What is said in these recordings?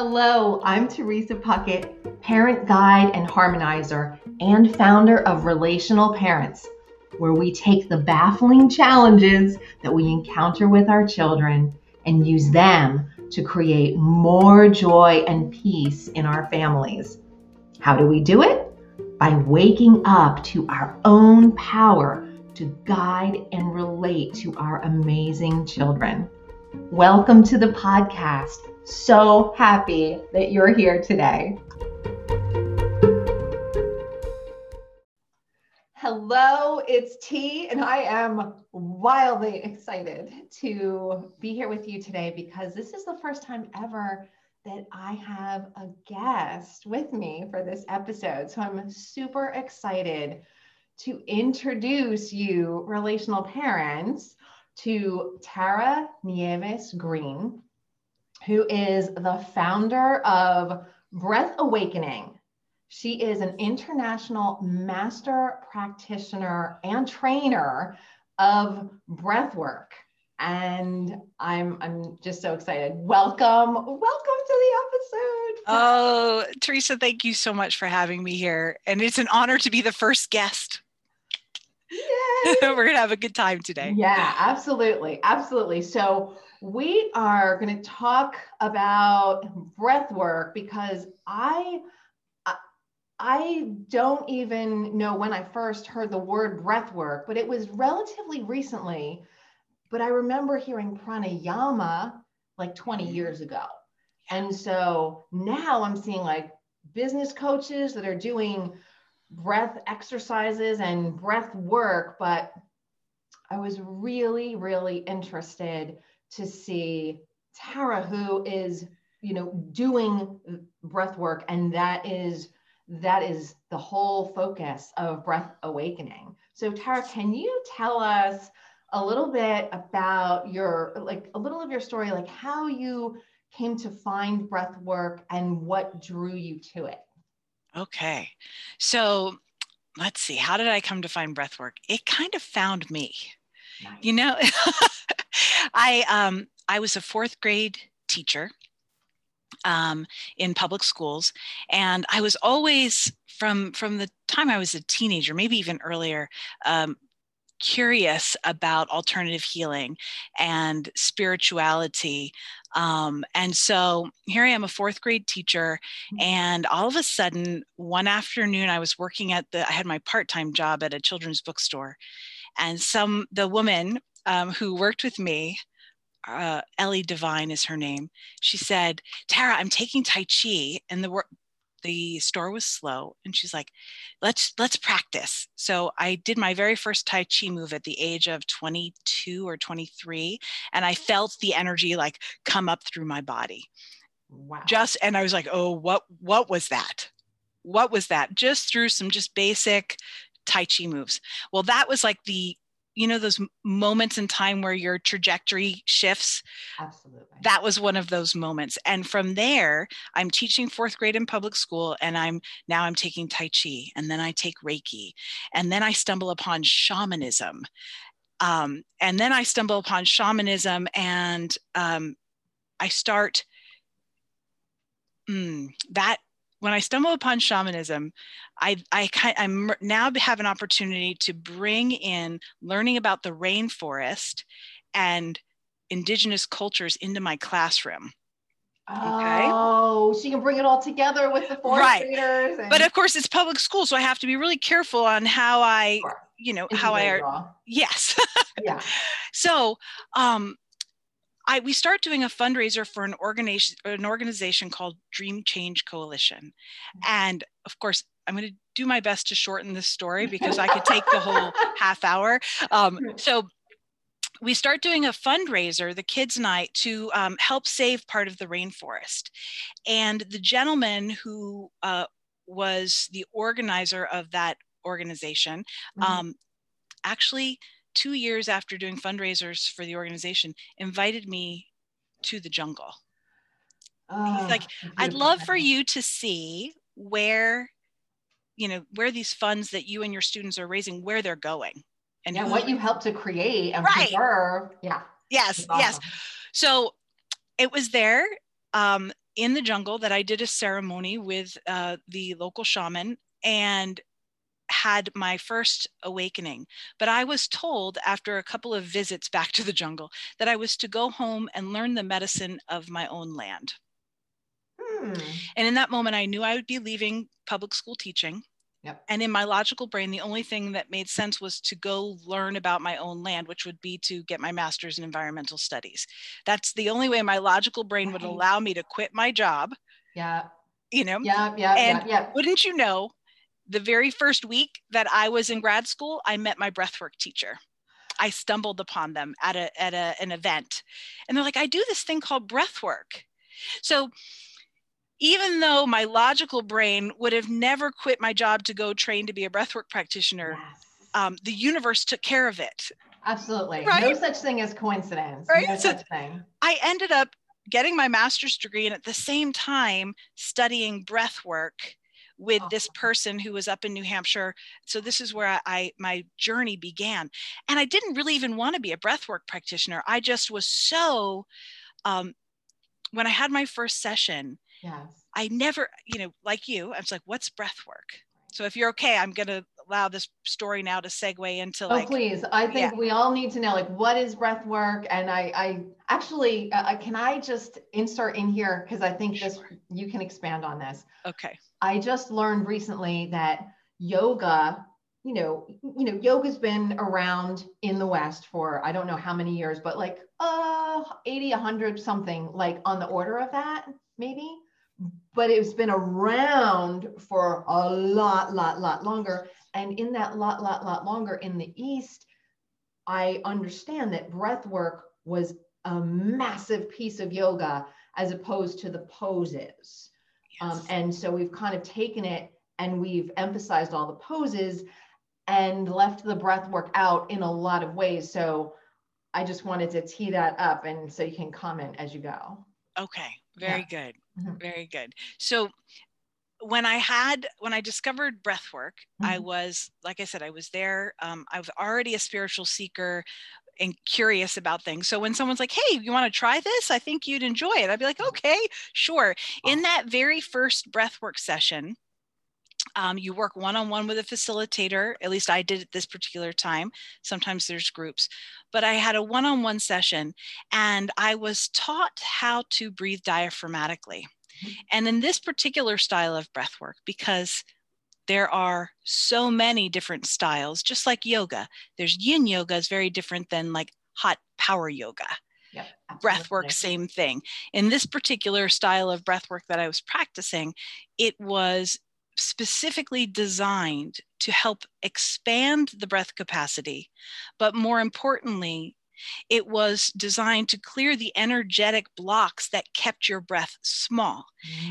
Hello, I'm Teresa Puckett, parent guide and harmonizer, and founder of Relational Parents, where we take the baffling challenges that we encounter with our children and use them to create more joy and peace in our families. How do we do it? By waking up to our own power to guide and relate to our amazing children. Welcome to the podcast. So happy that you're here today. Hello, it's T, and I am wildly excited to be here with you today because this is the first time ever that I have a guest with me for this episode. So I'm super excited to introduce you, relational parents, to Tara Nieves Green, who is the founder of Breath Awakening. She is an international master practitioner and trainer of breath work. And I'm I'm just so excited. Welcome, welcome to the episode. Oh, Teresa, thank you so much for having me here. And it's an honor to be the first guest. We're going to have a good time today. Yeah, absolutely. Absolutely. So, we are going to talk about breath work because I I don't even know when I first heard the word breath work, but it was relatively recently. But I remember hearing pranayama like 20 mm-hmm. years ago. And so now I'm seeing like business coaches that are doing breath exercises and breath work, but I was really, really interested to see Tara, who is, you know, doing breath work, and that is that is the whole focus of breath awakening. So, Tara, can you tell us a little bit about your like a little of your story, like how you came to find breath work and what drew you to it? Okay. So let's see, how did I come to find breath work? It kind of found me. Nice. You know, I um I was a fourth grade teacher um, in public schools, and I was always from from the time I was a teenager, maybe even earlier, um, curious about alternative healing and spirituality. Um, and so here I am, a fourth grade teacher. Mm-hmm. And all of a sudden, one afternoon, I was working at the, I had my part time job at a children's bookstore. And some, the woman um, who worked with me, uh, Ellie Devine is her name. She said, Tara, I'm taking Tai Chi. And the the store was slow. And she's like let's let's practice. So i did my very first tai chi move at the age of 22 or 23 and i felt the energy like come up through my body. Wow. Just and i was like oh what what was that? What was that? Just through some just basic tai chi moves. Well that was like the you know those moments in time where your trajectory shifts? Absolutely. That was one of those moments. And from there i'm teaching fourth grade in public school and i'm now i'm taking tai chi and then i take reiki and then i stumble upon shamanism. Um, and then i stumble upon shamanism and um, i start mm, that when I stumble upon shamanism, I, I I'm now have an opportunity to bring in learning about the rainforest and indigenous cultures into my classroom. Okay. Oh, so you can bring it all together with the fourth right. graders. And... But of course, it's public school, so I have to be really careful on how I, sure. you know, how I. Are, yes. yeah. So, um, I, we start doing a fundraiser for an organization, an organization called Dream Change Coalition. Mm-hmm. And of course, I'm going to do my best to shorten this story because I could take the whole half hour. Um, so we start doing a fundraiser, the kids' night, to um, help save part of the rainforest. And the gentleman who uh, was the organizer of that organization mm-hmm. um, actually two years after doing fundraisers for the organization, invited me to the jungle. Oh, He's like, I'd love for you to see where, you know, where these funds that you and your students are raising, where they're going. And yeah, what you helped to create and right. preserve. Yeah. Yes, awesome. yes. So it was there. Um, in the jungle that I did a ceremony with uh, the local shaman and had my first awakening. But I was told after a couple of visits back to the jungle that I was to go home and learn the medicine of my own land. Hmm. And in that moment, I knew I would be leaving public school teaching. Yep. And in my logical brain, the only thing that made sense was to go learn about my own land, which would be to get my master's in environmental studies. That's the only way my logical brain would allow me to quit my job. Yeah. You know? Yeah, yeah, and yeah, yeah. Wouldn't you know, the very first week that I was in grad school, I met my breathwork teacher. I stumbled upon them at a at a, an event, and they're like, "I do this thing called breathwork." So, even though my logical brain would have never quit my job to go train to be a breathwork practitioner, yes. um, the universe took care of it. Absolutely, right? no such thing as coincidence. Right? No so such thing. I ended up getting my master's degree and at the same time studying breath work with this person who was up in New Hampshire. So this is where I, I, my journey began. And I didn't really even want to be a breathwork practitioner. I just was so um, when I had my first session, yes. I never, you know, like you, I was like, what's breath work? So if you're okay, I'm going to allow this story now to segue into oh, like. Oh, please. I think yeah. we all need to know like what is breath work. And I, I actually, uh, uh can I just insert in here? Cause I think this, you can expand on this. Okay. I just learned recently that yoga, you know, you know, yoga's been around in the West for I don't know how many years, but like uh 80, 100 something, like on the order of that, maybe. But it's been around for a lot, lot, lot longer. And in that lot, lot, lot longer in the East, I understand that breath work was a massive piece of yoga as opposed to the poses. Um, and so we've kind of taken it and we've emphasized all the poses and left the breath work out in a lot of ways. So I just wanted to tee that up and so you can comment as you go. Okay, very yeah. good. Mm-hmm. Very good. So when I had when I discovered breath work, mm-hmm. I was like I said, I was there. Um, I was already a spiritual seeker and curious about things. So when someone's like, "Hey, you want to try this? I think you'd enjoy it." I'd be like, "Okay, sure." In that very first breathwork session, um, you work one-on-one with a facilitator. At least I did at this particular time. Sometimes there's groups, but I had a one-on-one session, and I was taught how to breathe diaphragmatically. Mm-hmm. And in this particular style of breathwork, because there are so many different styles, just like yoga. There's yin yoga is very different than like hot power yoga. Yep, breath work, same thing. In this particular style of breath work that I was practicing, it was specifically designed to help expand the breath capacity, but more importantly, it was designed to clear the energetic blocks that kept your breath small.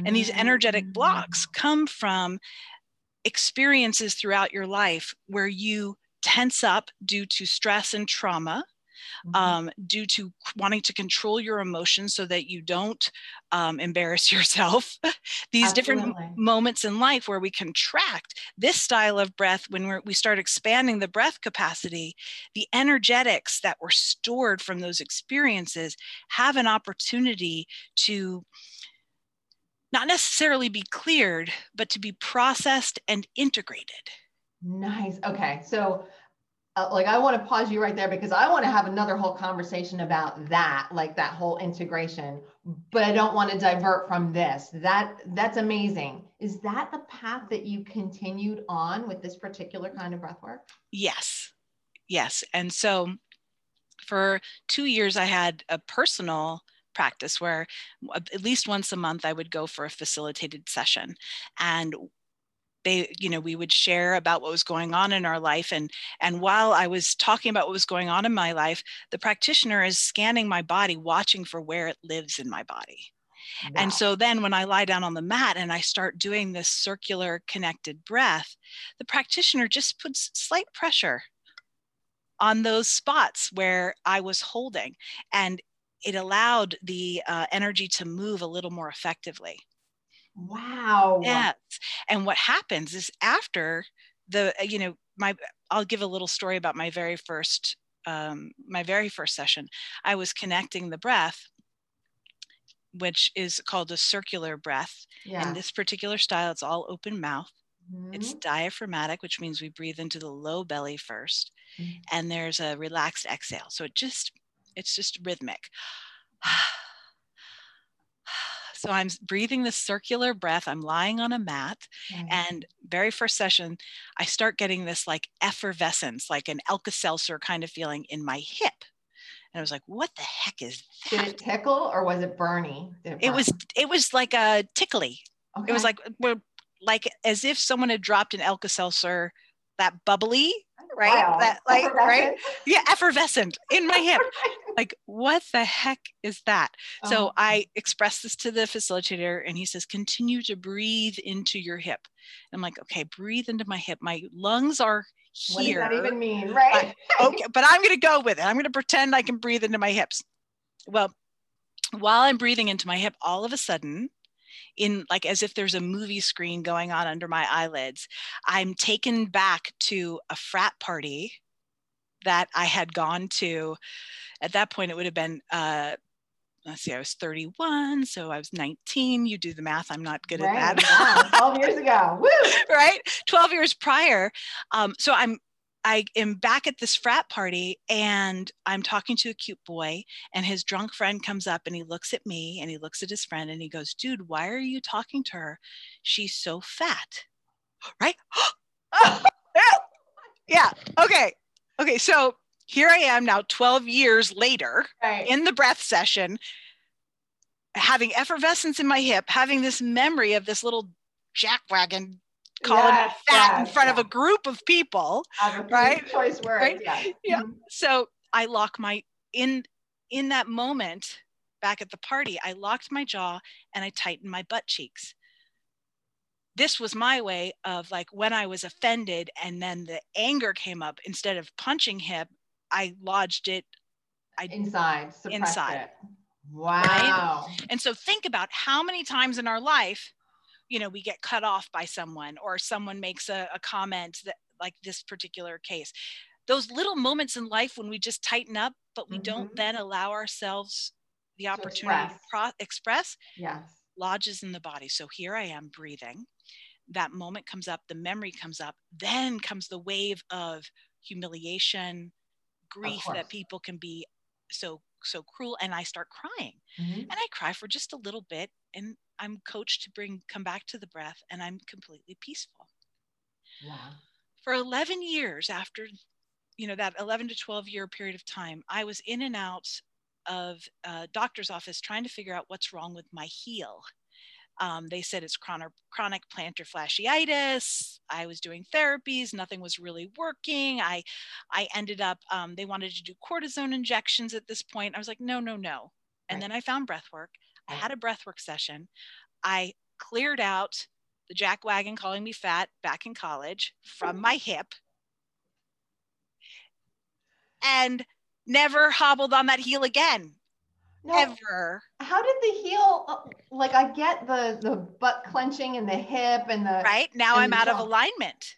And these energetic blocks mm. come from experiences throughout your life where you tense up due to stress and trauma, mm-hmm. um, due to wanting to control your emotions so that you don't um, embarrass yourself. These Absolutely. different moments in life where we contract this style of breath, when we start expanding the breath capacity, the energetics that were stored from those experiences have an opportunity to not necessarily be cleared, but to be processed and integrated. Nice. Okay. So, uh, like, I want to pause you right there because I want to have another whole conversation about that, like that whole integration, but I don't want to divert from this. That that's amazing. Is that the path that you continued on with this particular kind of breath work? Yes. Yes. And so for two years, I had a personal practice where at least once a month I would go for a facilitated session. And they, you know, we would share about what was going on in our life. And, and while I was talking about what was going on in my life, the practitioner is scanning my body, watching for where it lives in my body. Wow. And so then when I lie down on the mat and I start doing this circular connected breath, the practitioner just puts slight pressure on those spots where I was holding. And it allowed the uh, energy to move a little more effectively. Wow. Yes. And what happens is after the, uh, you know, my, I'll give a little story about my very first, um, my very first session. I was connecting the breath which is called a circular breath. Yeah. In this particular style, it's all open mouth. Mm-hmm. It's diaphragmatic, which means we breathe into the low belly 1st mm-hmm. and there's a relaxed exhale. So it just, it's just rhythmic. So I'm breathing this circular breath. I'm lying on a mat. Mm-hmm. And very first session, I start getting this like effervescence, like an Alka Seltzer kind of feeling in my hip. And I was like, what the heck is that? Did it tickle or was it burny? It, it, was it was like a tickly. Okay. It was like like as if someone had dropped an Alka Seltzer, that bubbly, right? Wow. That like right? Yeah, effervescent in my hip. like, what the heck is that? So uh-huh. I expressed this to the facilitator and he says, continue to breathe into your hip. I'm like, okay, breathe into my hip. My lungs are here. What does that even mean? Right. okay, but I'm going to go with it. I'm going to pretend I can breathe into my hips. Well, while I'm breathing into my hip, all of a sudden, in like as if there's a movie screen going on under my eyelids, I'm taken back to a frat party that I had gone to. At that point, it would have been uh, let's see, I was 31, so I was 19. You do the math. I'm not good right. at that. 12 years ago. Woo! right? 12 years prior. Um, so I'm I am back at this frat party and I'm talking to a cute boy, and his drunk friend comes up and he looks at me and he looks at his friend and he goes, Dude, why are you talking to her? She's so fat. Right? yeah. Okay. Okay. So here I am now 12 years later right. in the breath session, having effervescence in my hip, having this memory of this little jackwagon calling yes, fat yes, in front yes. of a group of people. Right. Choice word. Right? Yeah. yeah. Mm-hmm. So I lock my in in that moment back at the party, I locked my jaw and I tightened my butt cheeks this was my way of like when I was offended and then the anger came up instead of punching him, I lodged it I, inside, inside. It. Wow. Right? And so think about how many times in our life, you know, we get cut off by someone or someone makes a, a comment that like this particular case. Those little moments in life when we just tighten up, but we mm-hmm. don't then allow ourselves the opportunity to express. Pro- express yes. lodges in the body. So here I am breathing. That moment comes up, the memory comes up, then comes the wave of humiliation, grief that people can be so so cruel and i start crying. Mm-hmm. and i cry for just a little bit and i'm coached to bring come back to the breath and i'm completely peaceful. Yeah for 11 years after you know that 11 to 12 year period of time i was in and out of a doctor's office trying to figure out what's wrong with my heel um, they said it's chronic, chronic plantar fasciitis. I was doing therapies, nothing was really working. I, I ended up, um, they wanted to do cortisone injections at this point. I was like, no, no, no. And right. then I found breath work. I had a breath work session. I cleared out the jack wagon calling me fat back in college from my hip and never hobbled on that heel again no, ever. How did the heel? Uh, like I get the the butt clenching and the hip and the right now I'm out jaw. of alignment.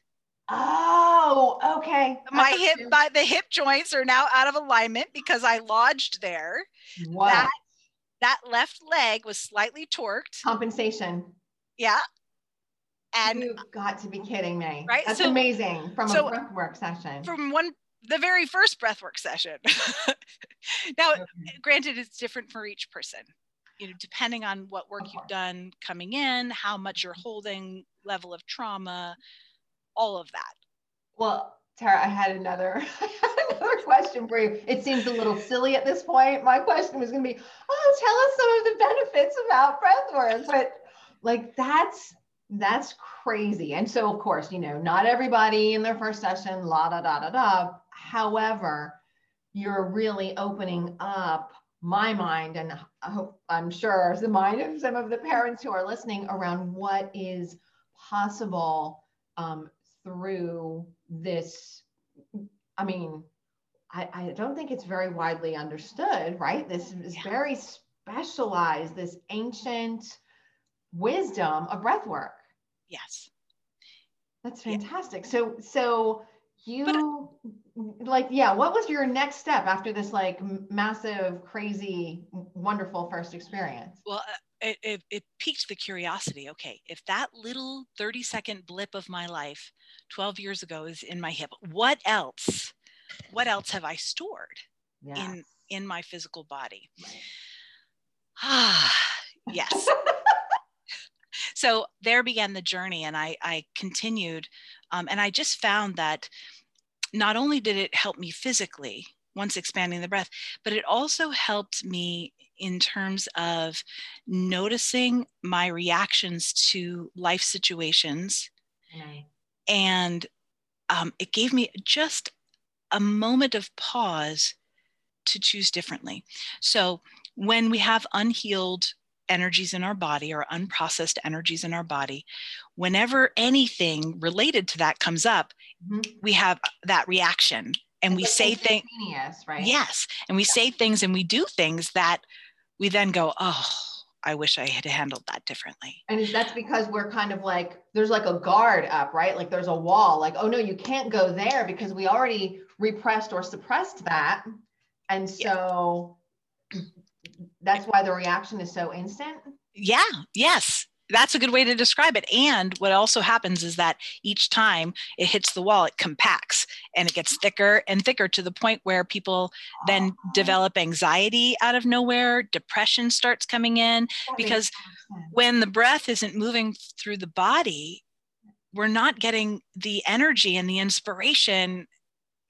Oh, okay. My hip, by the hip joints are now out of alignment because I lodged there. Wow. That, that left leg was slightly torqued. Compensation. Yeah. And you've got to be kidding me. Right. That's so, amazing from so a breath work session. From one the very first breathwork session. now, okay. granted, it's different for each person. You know, depending on what work you've uh-huh. done coming in, how much you're mm-hmm. holding, level of trauma, all of that. Well, Tara, I had another, another question for you. It seems a little silly at this point. My question was going to be, oh, tell us some of the benefits about breathwork, but like that's that's crazy. And so, of course, you know, not everybody in their first session, la da da da da. However, you're really opening up my mind, and I hope I'm sure the mind of some of the parents who are listening around what is possible um, through this. I mean, I, I, don't think it's very widely understood, right? This is very specialized, this ancient wisdom of breath work. Yes. That's fantastic. Yeah. So, so you but, like yeah what was your next step after this like massive crazy wonderful first experience well uh, it, it, it, piqued the curiosity okay if that little 30 second blip of my life 12 years ago is in my hip what else what else have i stored yes. in in my physical body right. ah yes so there began the journey and i i continued um, and i just found that not only did it help me physically once expanding the breath but it also helped me in terms of noticing my reactions to life situations. And um, it gave me just a moment of pause to choose differently. So when we have unhealed energies in our body or unprocessed energies in our body, whenever anything related to that comes up, mm-hmm. we have that reaction and we say things right yes and we yeah. say things and we do things that we then go oh i wish i had handled that differently and that's because we're kind of like there's like a guard up right like there's a wall like oh no you can't go there because we already repressed or suppressed that and so that's why the reaction is so instant? Yeah yes. That's a good way to describe it. And what also happens is that each time it hits the wall it compacts and it gets thicker and thicker to the point where people then develop anxiety out of nowhere. Depression starts coming in because when the breath isn't moving through the body we're not getting the energy and the inspiration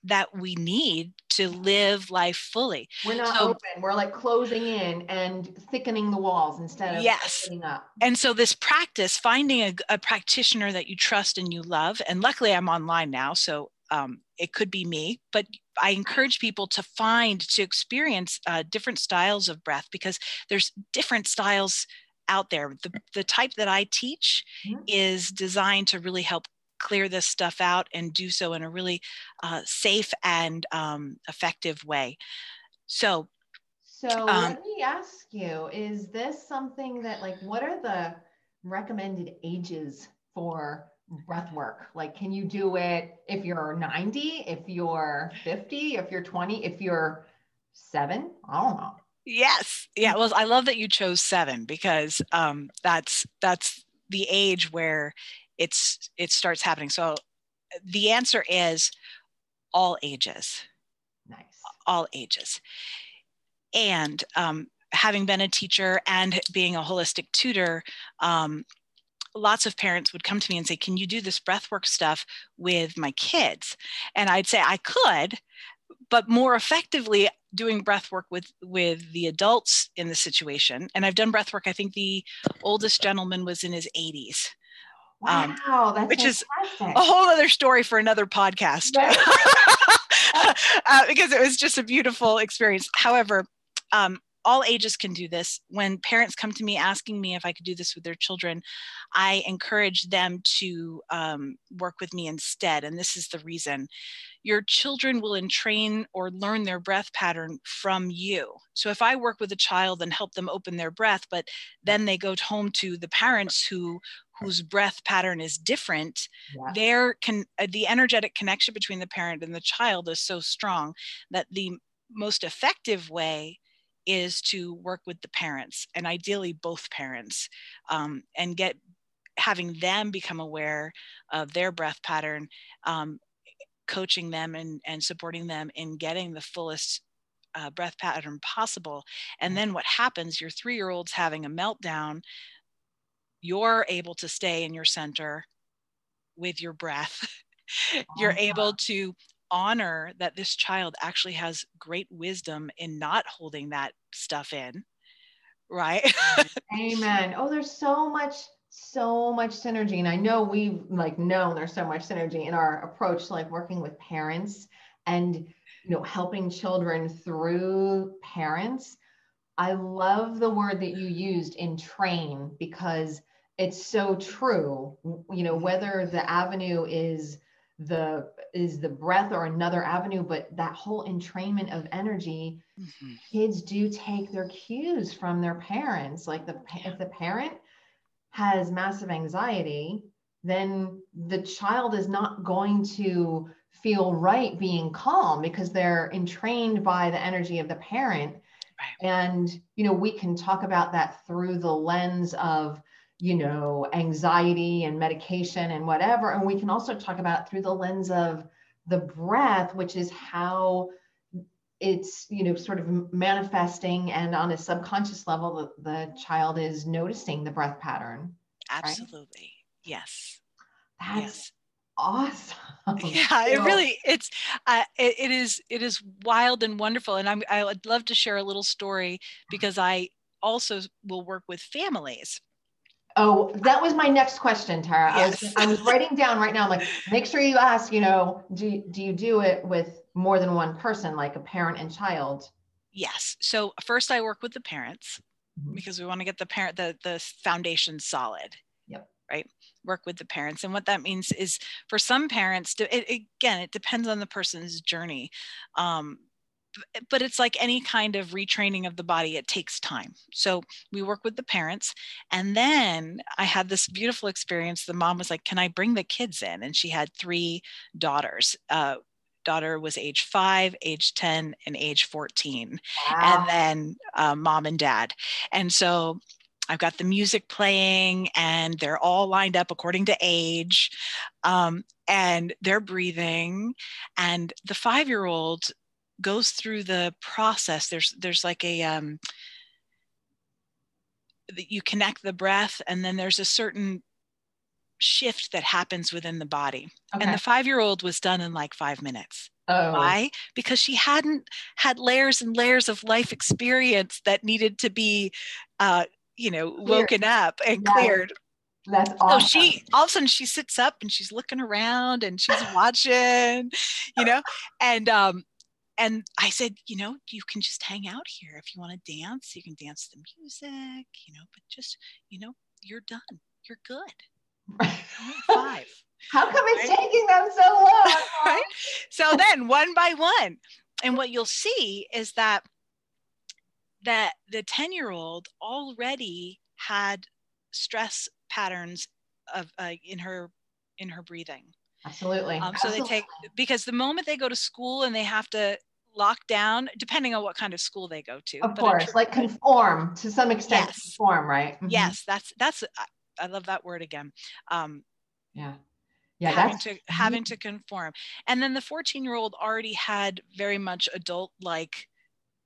that we need to live life fully. We're not so, open. We're like closing in and thickening the walls instead of yes. up. And so this practice, finding a, a, practitioner that you trust and you love, and luckily I'm online now, so um, it could be me, but I encourage people to find to experience uh, different styles of breath because there's different styles out there. The, the type that I teach mm-hmm. is designed to really help clear this stuff out and do so in a really uh, safe and um, effective way. So, so um, let me ask you: Is this something that, like, what are the recommended ages for breath work? Like, can you do it if you're 90, if you're 50, if you're 20, if you're seven? I don't know. Yes. Yeah. Well, I love that you chose seven because um, that's that's the age where it's it starts happening. So the answer is all ages. Nice. All ages. And um, having been a teacher and being a holistic tutor um, lots of parents would come to me and say can you do this breathwork stuff with my kids? And i'd say i could but more effectively doing breath work with with the adults in the situation. And i've done breath work i think the oldest gentleman was in his 80s um, wow, um, which fantastic. is a whole other story for another podcast. Right. uh, because it was just a beautiful experience. However, um, all ages can do this. When parents come to me asking me if I could do this with their children, I encourage them to um, work with me instead. And this is the reason your children will entrain or learn their breath pattern from you. So if I work with a child and help them open their breath, but then they go home to the parents who whose breath pattern is different yeah. there can uh, the energetic connection between the parent and the child is so strong that the most effective way is to work with the parents and ideally both parents um, and get having them become aware of their breath pattern um, coaching them and, and supporting them in getting the fullest uh, breath pattern possible and then what happens your three year old's having a meltdown you're able to stay in your center with your breath. you're able to honor that this child actually has great wisdom in not holding that stuff in. Right. Amen. Oh, there's so much, so much synergy. And I know we've like known there's so much synergy in our approach to like working with parents and you know helping children through parents. I love the word that you used entrain because it's so true you know whether the avenue is the is the breath or another avenue but that whole entrainment of energy mm-hmm. kids do take their cues from their parents like the if the parent has massive anxiety then the child is not going to feel right being calm because they're entrained by the energy of the parent right. and you know we can talk about that through the lens of you know anxiety and medication and whatever. And we can also talk about through the lens of the breath which is how it's you know sort of manifesting and on a subconscious level the, the child is noticing the breath pattern absolutely. Right? yes. That's yes. awesome. Yeah it really it's uh, it, it is it is wild and wonderful. And i'm i would love to share a little story because i also will work with families Oh, that was my next question, Tara. Yes. I, was, I was writing down right now. I'm like, make sure you ask, you know, do, do you do it with more than one person, like a parent and child? Yes. So first I work with the parents mm-hmm. because we want to get the parent, the, the foundation solid. Yep. Right. Work with the parents. And what that means is for some parents, it, again, it depends on the person's journey. Um, but it's like any kind of retraining of the body it takes time so we work with the parents and then i had this beautiful experience the mom was like can i bring the kids in and she had three daughters uh, daughter was age five age 10 and age 14 wow. and then uh, mom and dad and so I've got the music playing and they're all lined up according to age. Um, and they're breathing. And the five year old goes through the process there's there's like a um that you connect the breath and then there's a certain shift that happens within the body okay. and the five year old was done in like five minutes oh. why because she hadn't had layers and layers of life experience that needed to be uh you know woken up and yes. cleared that's awesome. So she all of a sudden she sits up and she's looking around and she's watching, you know, and um and I said, you know, you can just hang out here. If you want to dance, you can dance the music, you know, but just, you know, you're done. You're good. Five. How come it's right? taking them so long? right? So then one by one. And what you'll see is that that the 10 year old already had stress patterns of uh, in her in her breathing absolutely um, so absolutely. they take because the moment they go to school and they have to lockdown, depending on what kind of school they go to. Of course, sure like conform to some extent. Yes. Conform, right? Mm-hmm. Yes, that's that's. I love that word again. Um, yeah. Yeah, having to having to conform, and then the 14 year old already had very much adult like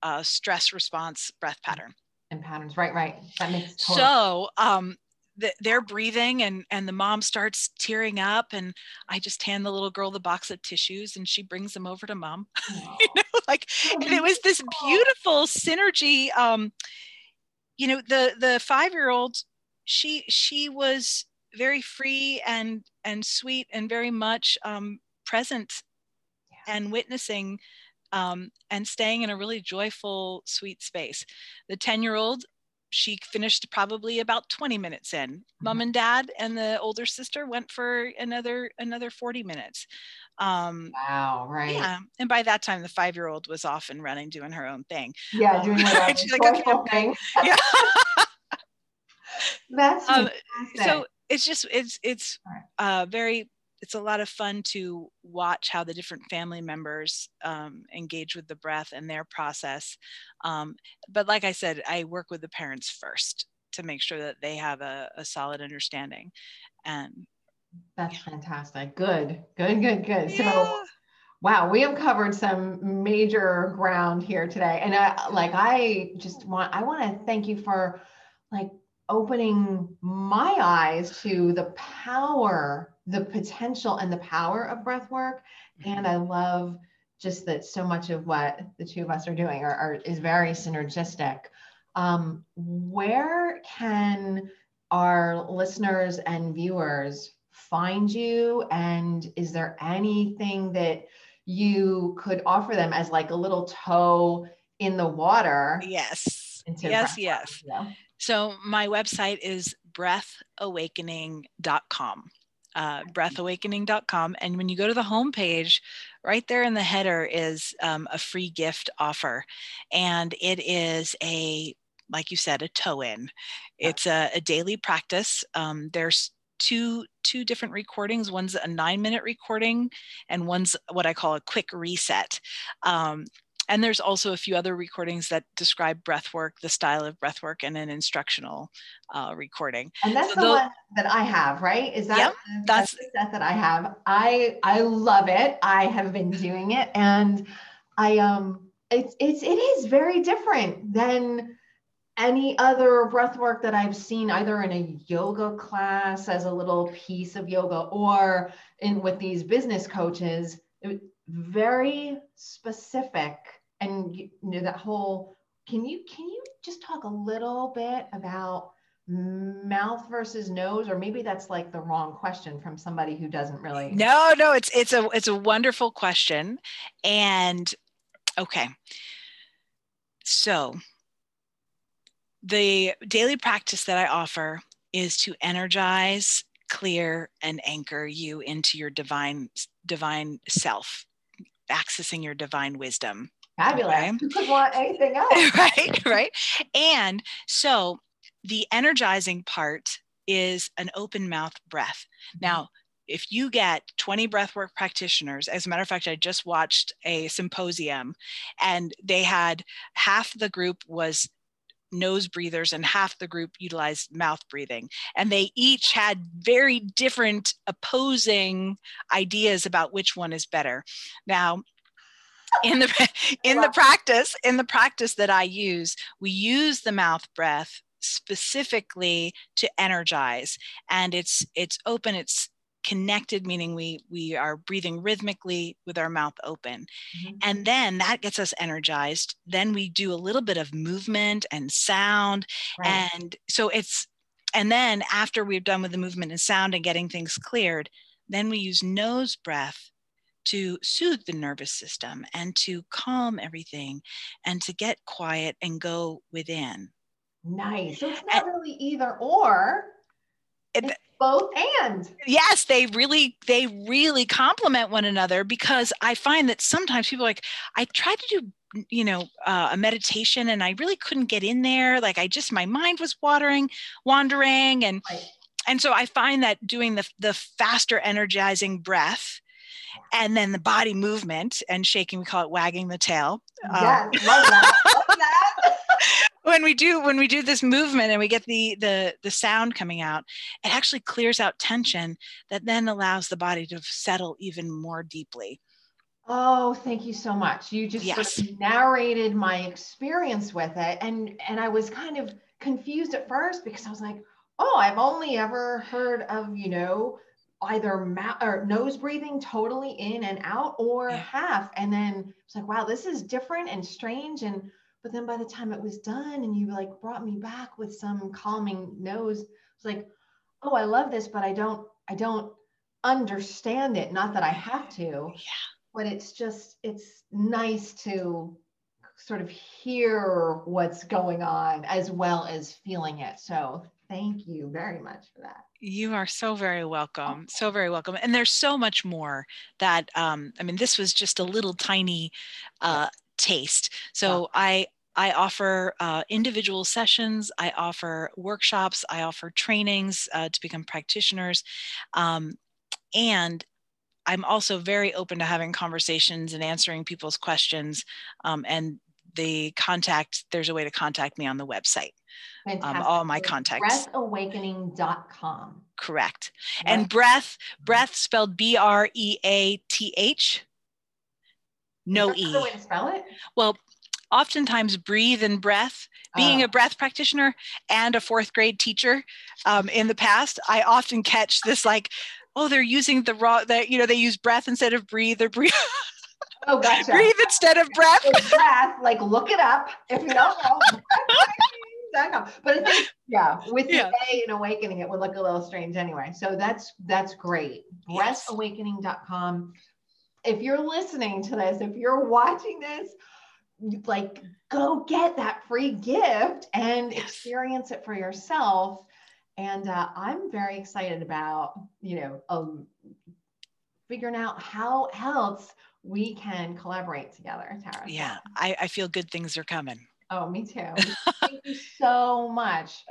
uh, stress response breath pattern and patterns. Right, right. That makes total so. Um, they're breathing and and the mom starts tearing up and i just hand the little girl the box of tissues and she brings them over to mom you know like and it was this beautiful synergy um you know the the five year old she she was very free and and sweet and very much um present yeah. and witnessing um, and staying in a really joyful, sweet space. The 10 year old she finished probably about 20 minutes in. Mm-hmm. mom and dad and the older sister went for another another 40 minutes. Um wow right. yeah and by that time the five year old was off and running doing her own thing. Yeah um, doing her she's like okay, thing. Yeah. That's um, so it's just it's it's uh very it's a lot of fun to watch how the different family members um, engage with the breath and their process. Um, but like I said, I work with the parents first to make sure that they have a, a solid understanding. And that's yeah. fantastic. Good, good, good, good. Yeah. So wow we have covered some major ground here today and I, like i just want i want to thank you for like opening my eyes to the power the potential and the power of breath work. And I love just that so much of what the two of us are doing are, are is very synergistic. Um, where can our listeners and viewers find you? And is there anything that you could offer them as like a little toe in the water? Yes. Yes, yes. So my website is breathawakening.com uh, breathawakening.com. And when you go to the homepage, right there in the header is um, a free gift offer. And it is a, like you said, a toe in. It's a, a daily practice. Um, there's two two different recordings. One's a nine minute recording, and one's what I call a quick reset. Um, and there's also a few other recordings that describe breath work, the style of breath work, and an instructional uh, recording. And that's so the, one that I have, right? Is that yep, that's, that's the set that I have? I I love it. I have been doing it, and I um, it's it's it is very different than any other breath work that I've seen either in a yoga class as a little piece of yoga or in with these business coaches, very specific. And you know that whole can you can you just talk a little bit about mouth versus nose? Or maybe that's like the wrong question from somebody who doesn't really no no it's it's a it's a wonderful question. And okay. So the daily practice that I offer is to energize, clear, and anchor you into your divine divine self, accessing your divine wisdom. Fabulous. Okay? Who could want anything else? right, right. And so the energizing part is an open mouth breath. Mm-hmm. Now, if you get 20 breathwork practitioners, as a matter of fact, I just watched a symposium and they had half the group was nose breathers and half the group utilized mouth breathing. And they each had very different opposing ideas about which one is better. Now, in the in the practice in the practice that I use, we use the mouth breath specifically to energize and it's it's open it's connected meaning we we are breathing rhythmically with our mouth open. Mm-hmm. and then that gets us energized. Then we do a little bit of movement and sound. Right. and so it's and then after we've done with the movement and sound and getting things cleared then we use nose breath to soothe the nervous system and to calm everything and to get quiet and go within. Nice. So it's not and, really either or. It, both and yes they really they really complement one another because i find that sometimes people like i tried to do you know uh, a meditation and i really couldn't get in there like i just my mind was watering wandering and right. and so i find that doing the the faster energizing breath and then the body movement and shaking we call it wagging the tail um, love that. Love that. when we do when we do this movement and we get the the the sound coming out it actually clears out tension that then allows the body to settle even more deeply oh thank you so much you just yes. sort of narrated my experience with it and and i was kind of confused at first because i was like oh i've only ever heard of you know either mouth or nose breathing totally in and out or yeah. half and then it's like wow this is different and strange and but then by the time it was done and you like brought me back with some calming nose, it's like, oh, I love this, but I don't, I don't understand it. Not that I have to, yeah. but it's just, it's nice to sort of hear what's going on as well as feeling it. So thank you very much for that. You are so very welcome. So very welcome. And there's so much more that um, I mean, this was just a little tiny uh, taste. So I I offer uh, individual sessions, I offer workshops, I offer trainings uh, to become practitioners. Um, and I'm also very open to having conversations and answering people's questions. Um, and the contact, there's a way to contact me on the website. Um, all my contacts. Breathawakening.com. Correct. And breath, breath spelled B R E A T H. No E. way to spell it? Well, oftentimes breathe and breath. Being oh. a breath practitioner and a fourth grade teacher um, in the past, I often catch this like, oh, they're using the raw, that you know, they use breath instead of breathe or breathe. Oh, gotcha. breathe instead of breath. breath, like look it up if you don't know. but I think, yeah, with the yeah. A and awakening, it would look a little strange anyway. So that's that's great. Yes. Breathawakening.com. If you're listening to this, if you're watching this, like go get that free gift and experience it for yourself. And uh, i'm very excited about you know um, figuring out how else we can collaborate together tara. Yeah I, I feel good things are coming. Oh me too. Thank you so much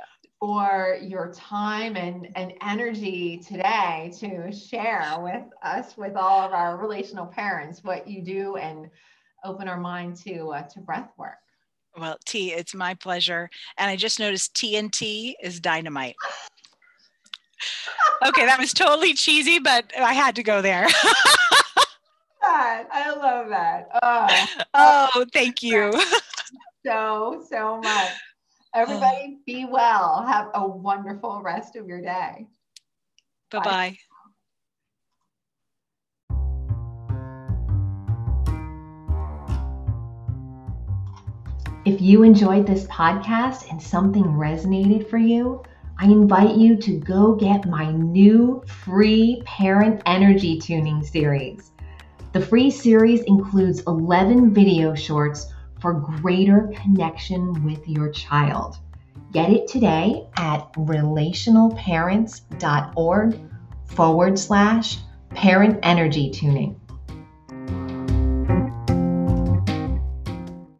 for your time and, and energy today to share with us, with all of our relational parents, what you do and open our mind to, uh, to breath work. Well, T, it's my pleasure. And I just noticed TNT is dynamite. okay, that was totally cheesy, but I had to go there. I love that. Oh, oh thank you. So, so much. Everybody oh. be well. Have a wonderful rest of your day. Bye bye. If you enjoyed this podcast and something resonated for you, I invite you to go get my new free parent energy tuning series. The free series includes 11 video shorts for greater connection with your child. Get it today at relationalparents.org forward slash parent energy tuning.